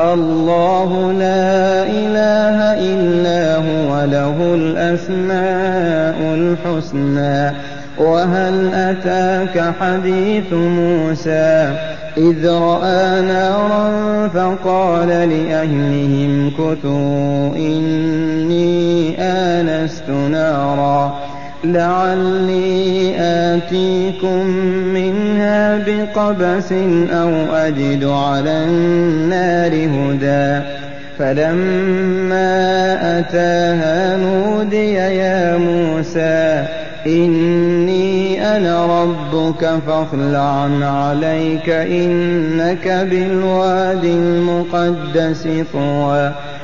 الله لا إله إلا هو له الأسماء الحسنى. وهل أتاك حديث موسى؟ إذ رأى نارا فقال لأهلهم كثوا إني آنست نارا. لعلي آتيكم منها بقبس أو أجد على النار هدى. فلما أتاها نودي يا موسى إني أنا ربك فاخلع عليك إنك بالوادي المقدس طوى.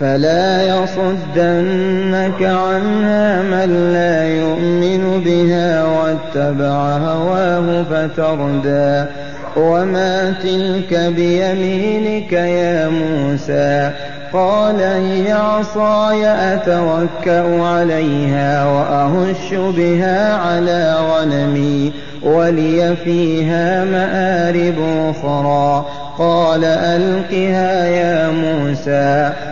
فلا يصدنك عنها من لا يؤمن بها واتبع هواه فتردى. وما تلك بيمينك يا موسى؟ قال هي عصاي أتوكأ عليها وأهش بها على غنمي ولي فيها مآرب أخرى. قال ألقها يا موسى.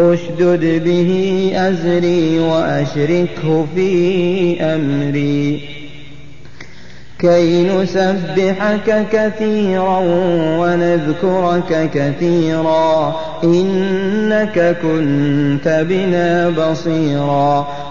أشدد به أزري وأشركه في أمري. كي نسبحك كثيرا ونذكرك كثيرا إنك كنت بنا بصيرا.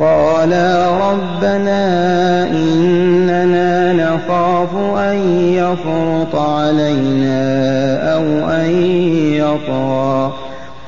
قالا ربنا إننا نخاف أن يفرط علينا أو أن يطغى.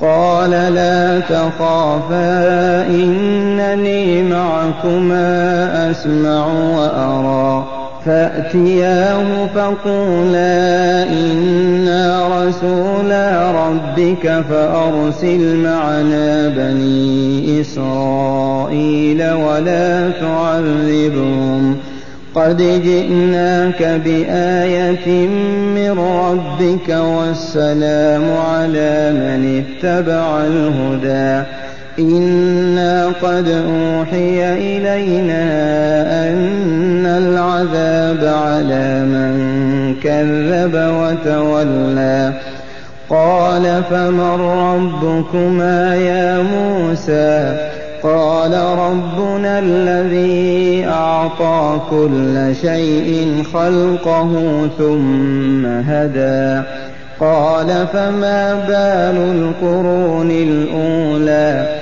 قال لا تخافا إنني معكما أسمع وأرى. فأتياه فقولا إنا رسولا ربك فأرسل معنا بني إسرائيل ولا تعذبهم قد جئناك بآية من ربك والسلام على من اتبع الهدى إنا قد أوحي إلينا أن العذاب على من كذب وتولى قال فمن ربكما يا موسى قال ربنا الذي أعطى كل شيء خلقه ثم هدى قال فما بال القرون الأولى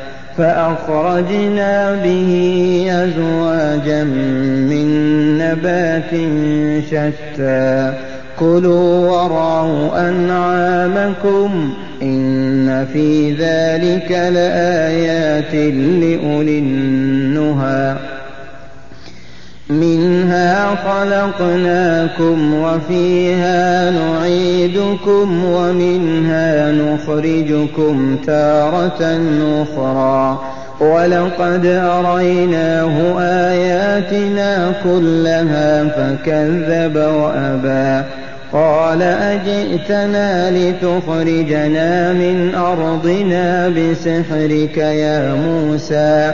فأخرجنا به أزواجا من نبات شتى. كلوا وارعوا أنعامكم إن في ذلك لآيات لأولي النهى. منها خلقناكم وفيها نعيدكم ومنها نخرجكم تارة أخرى. ولقد أريناه آياتنا كلها فكذب وأبى. قال أجئتنا لتخرجنا من أرضنا بسحرك يا موسى.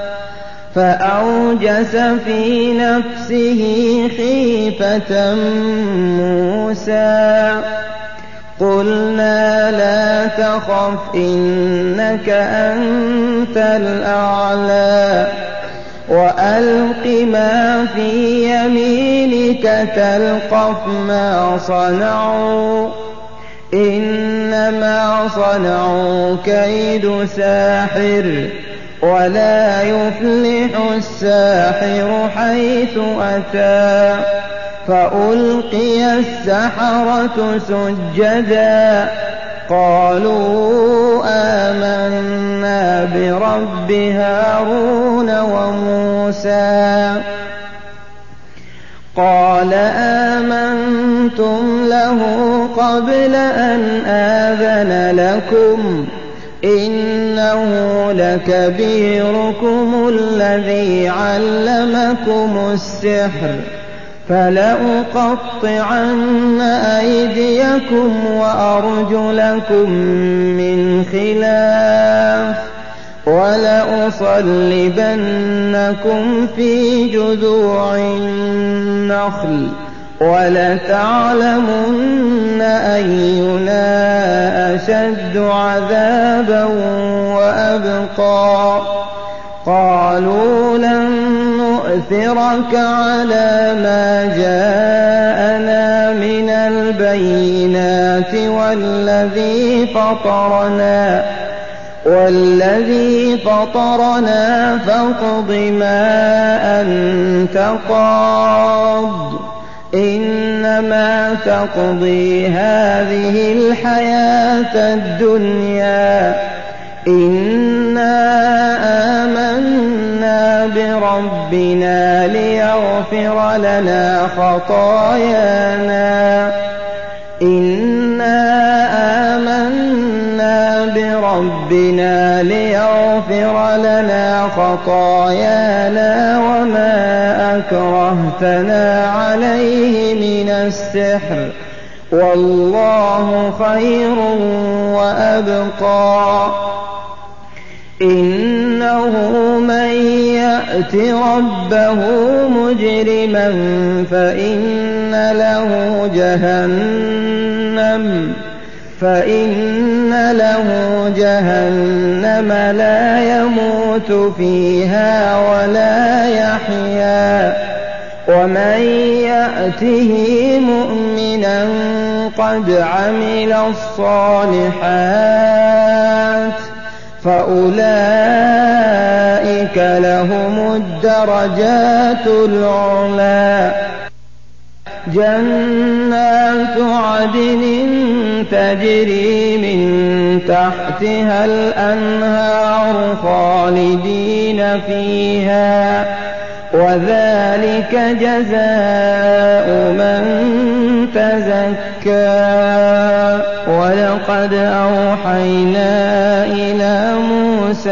فأوجس في نفسه خيفة موسى. قلنا لا تخف إنك أنت الأعلى. وألق ما في يمينك تلقف ما صنعوا. إنما صنعوا كيد ساحر. ولا يفلح الساحر حيث أتى فألقي السحرة سجدا قالوا آمنا برب هارون وموسى قال آمنتم له قبل أن آذن لكم إنه لكبيركم الذي علمكم السحر فلأقطعن أيديكم وأرجلكم من خلاف ولأصلبنكم في جذوع النخل ولتعلمن أينا أشد عذابا وأبقى. قالوا لن نؤثرك على ما جاءنا من البينات والذي فطرنا والذي فطرنا فاقض ما أنت قاض. إنما تقضي هذه الحياة الدنيا. إنا آمنا بربنا ليغفر لنا خطايانا. إنا بربنا ليغفر لنا خطايانا وما أكرهتنا عليه من السحر. والله خير وأبقى. إنه من يأت ربه مجرما فإن له جهنم. فإن له جهنم لا يموت فيها ولا يحيا ومن يأته مؤمنا قد عمل الصالحات فأولئك لهم الدرجات العلى جنات عدن تجري من تحتها الأنهار خالدين فيها وذلك جزاء من تزكى. ولقد أوحينا إلى موسى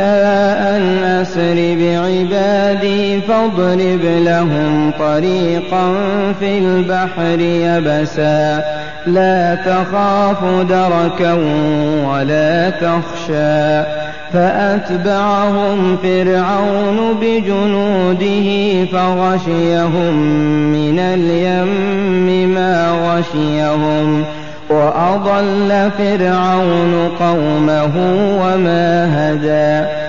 أن أسر بعبادي فاضرب لهم طريقا في البحر يبسا. لا تخاف دركا ولا تخشى. فأتبعهم فرعون بجنوده فغشيهم من اليم ما غشيهم وأضل فرعون قومه وما هدى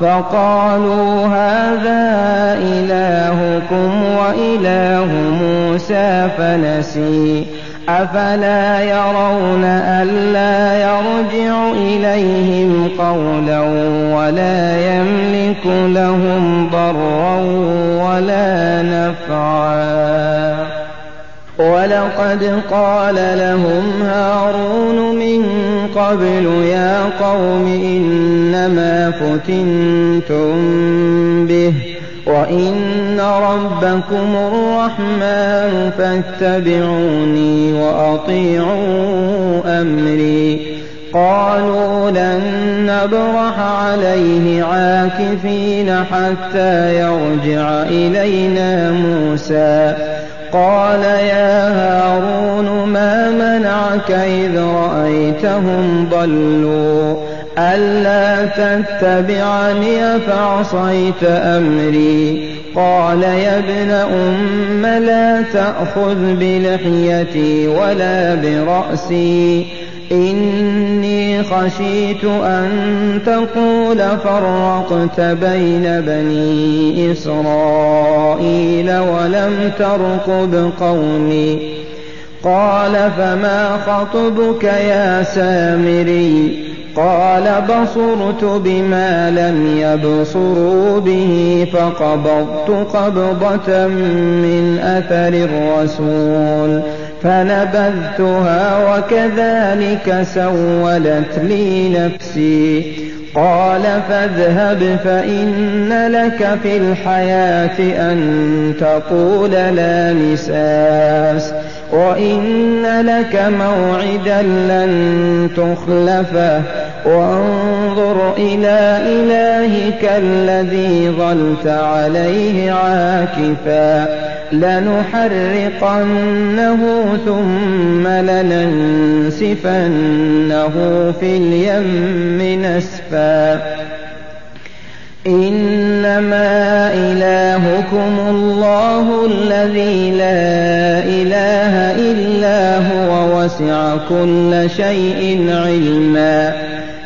فقالوا هذا إلهكم وإله موسى فنسي. أفلا يرون ألا يرجع إليهم قولا ولا يملك لهم ضرا ولا ولقد قال لهم هارون من قبل يا قوم إنما فتنتم به وإن ربكم الرحمن فاتبعوني وأطيعوا أمري. قالوا لن نبرح عليه عاكفين حتى يرجع إلينا موسى. قال يا هارون ما منعك إذ رأيتهم ضلوا؟ ألا تتبعني فعصيت أمري؟ قال يا ابن أم لا تأخذ بلحيتي ولا برأسي خشيت أن تقول فرقت بين بني إسرائيل ولم ترقب قولي قال فما خطبك يا سامري؟ قال بصرت بما لم يبصروا به فقبضت قبضة من أثر الرسول. فنبذتها وكذلك سولت لي نفسي. قال فاذهب فإن لك في الحياة أن تقول لا مساس. وإن لك موعدا لن تخلفه وانظر إلى إلهك الذي ظلت عليه عاكفا. لنحرقنه ثم لننسفنه في اليم نسفا. إنما إلهكم الله الذي لا إله إلا هو وسع كل شيء علما.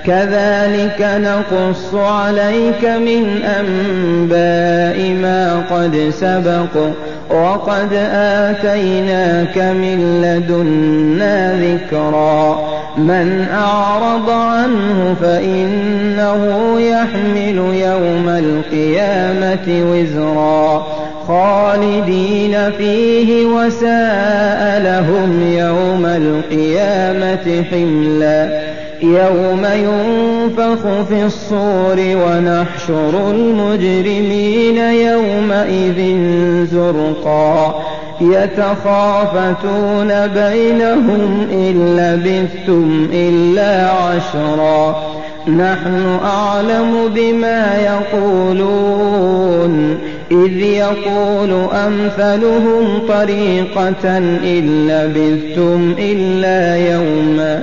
كذلك نقص عليك من أنباء ما قد سبق. وقد آتيناك من لدنا ذكرا. من أعرض عنه فإنه يحمل يوم القيامة وزرا. خالدين فيه وساء لهم يوم القيامة حملا. يوم ينفخ في الصور ونحشر المجرمين يومئذ زرقا. يتخافتون بينهم إن لبثتم إلا عشرا. نحن أعلم بما يقولون. إذ يقول أمثلهم طريقة إن لبثتم إلا يوما.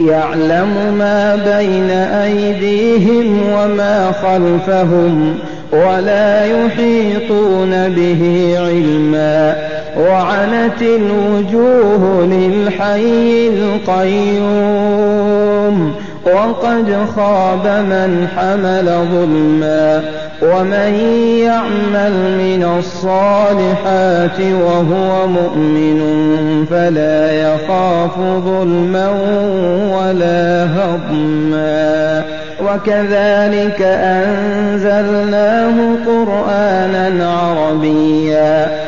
يعلم ما بين أيديهم وما خلفهم ولا يحيطون به علما وعنت الوجوه للحي القيوم وقد خاب من حمل ظلما ومن يعمل من الصالحات وهو مؤمن فلا يخاف ظلما ولا هضما وكذلك أنزلناه قرآنا عربيا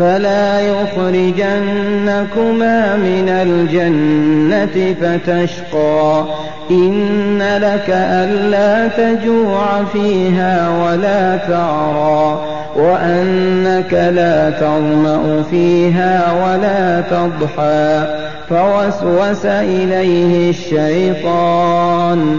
فلا يخرجنكما من الجنة فتشقى. إن لك ألا تجوع فيها ولا تعرى وأنك لا تظمأ فيها ولا تضحى. فوسوس إليه الشيطان.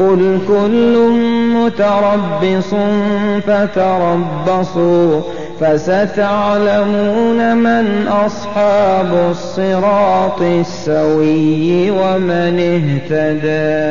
قل كل متربص فتربصوا فستعلمون من أصحاب الصراط السوي ومن اهتدى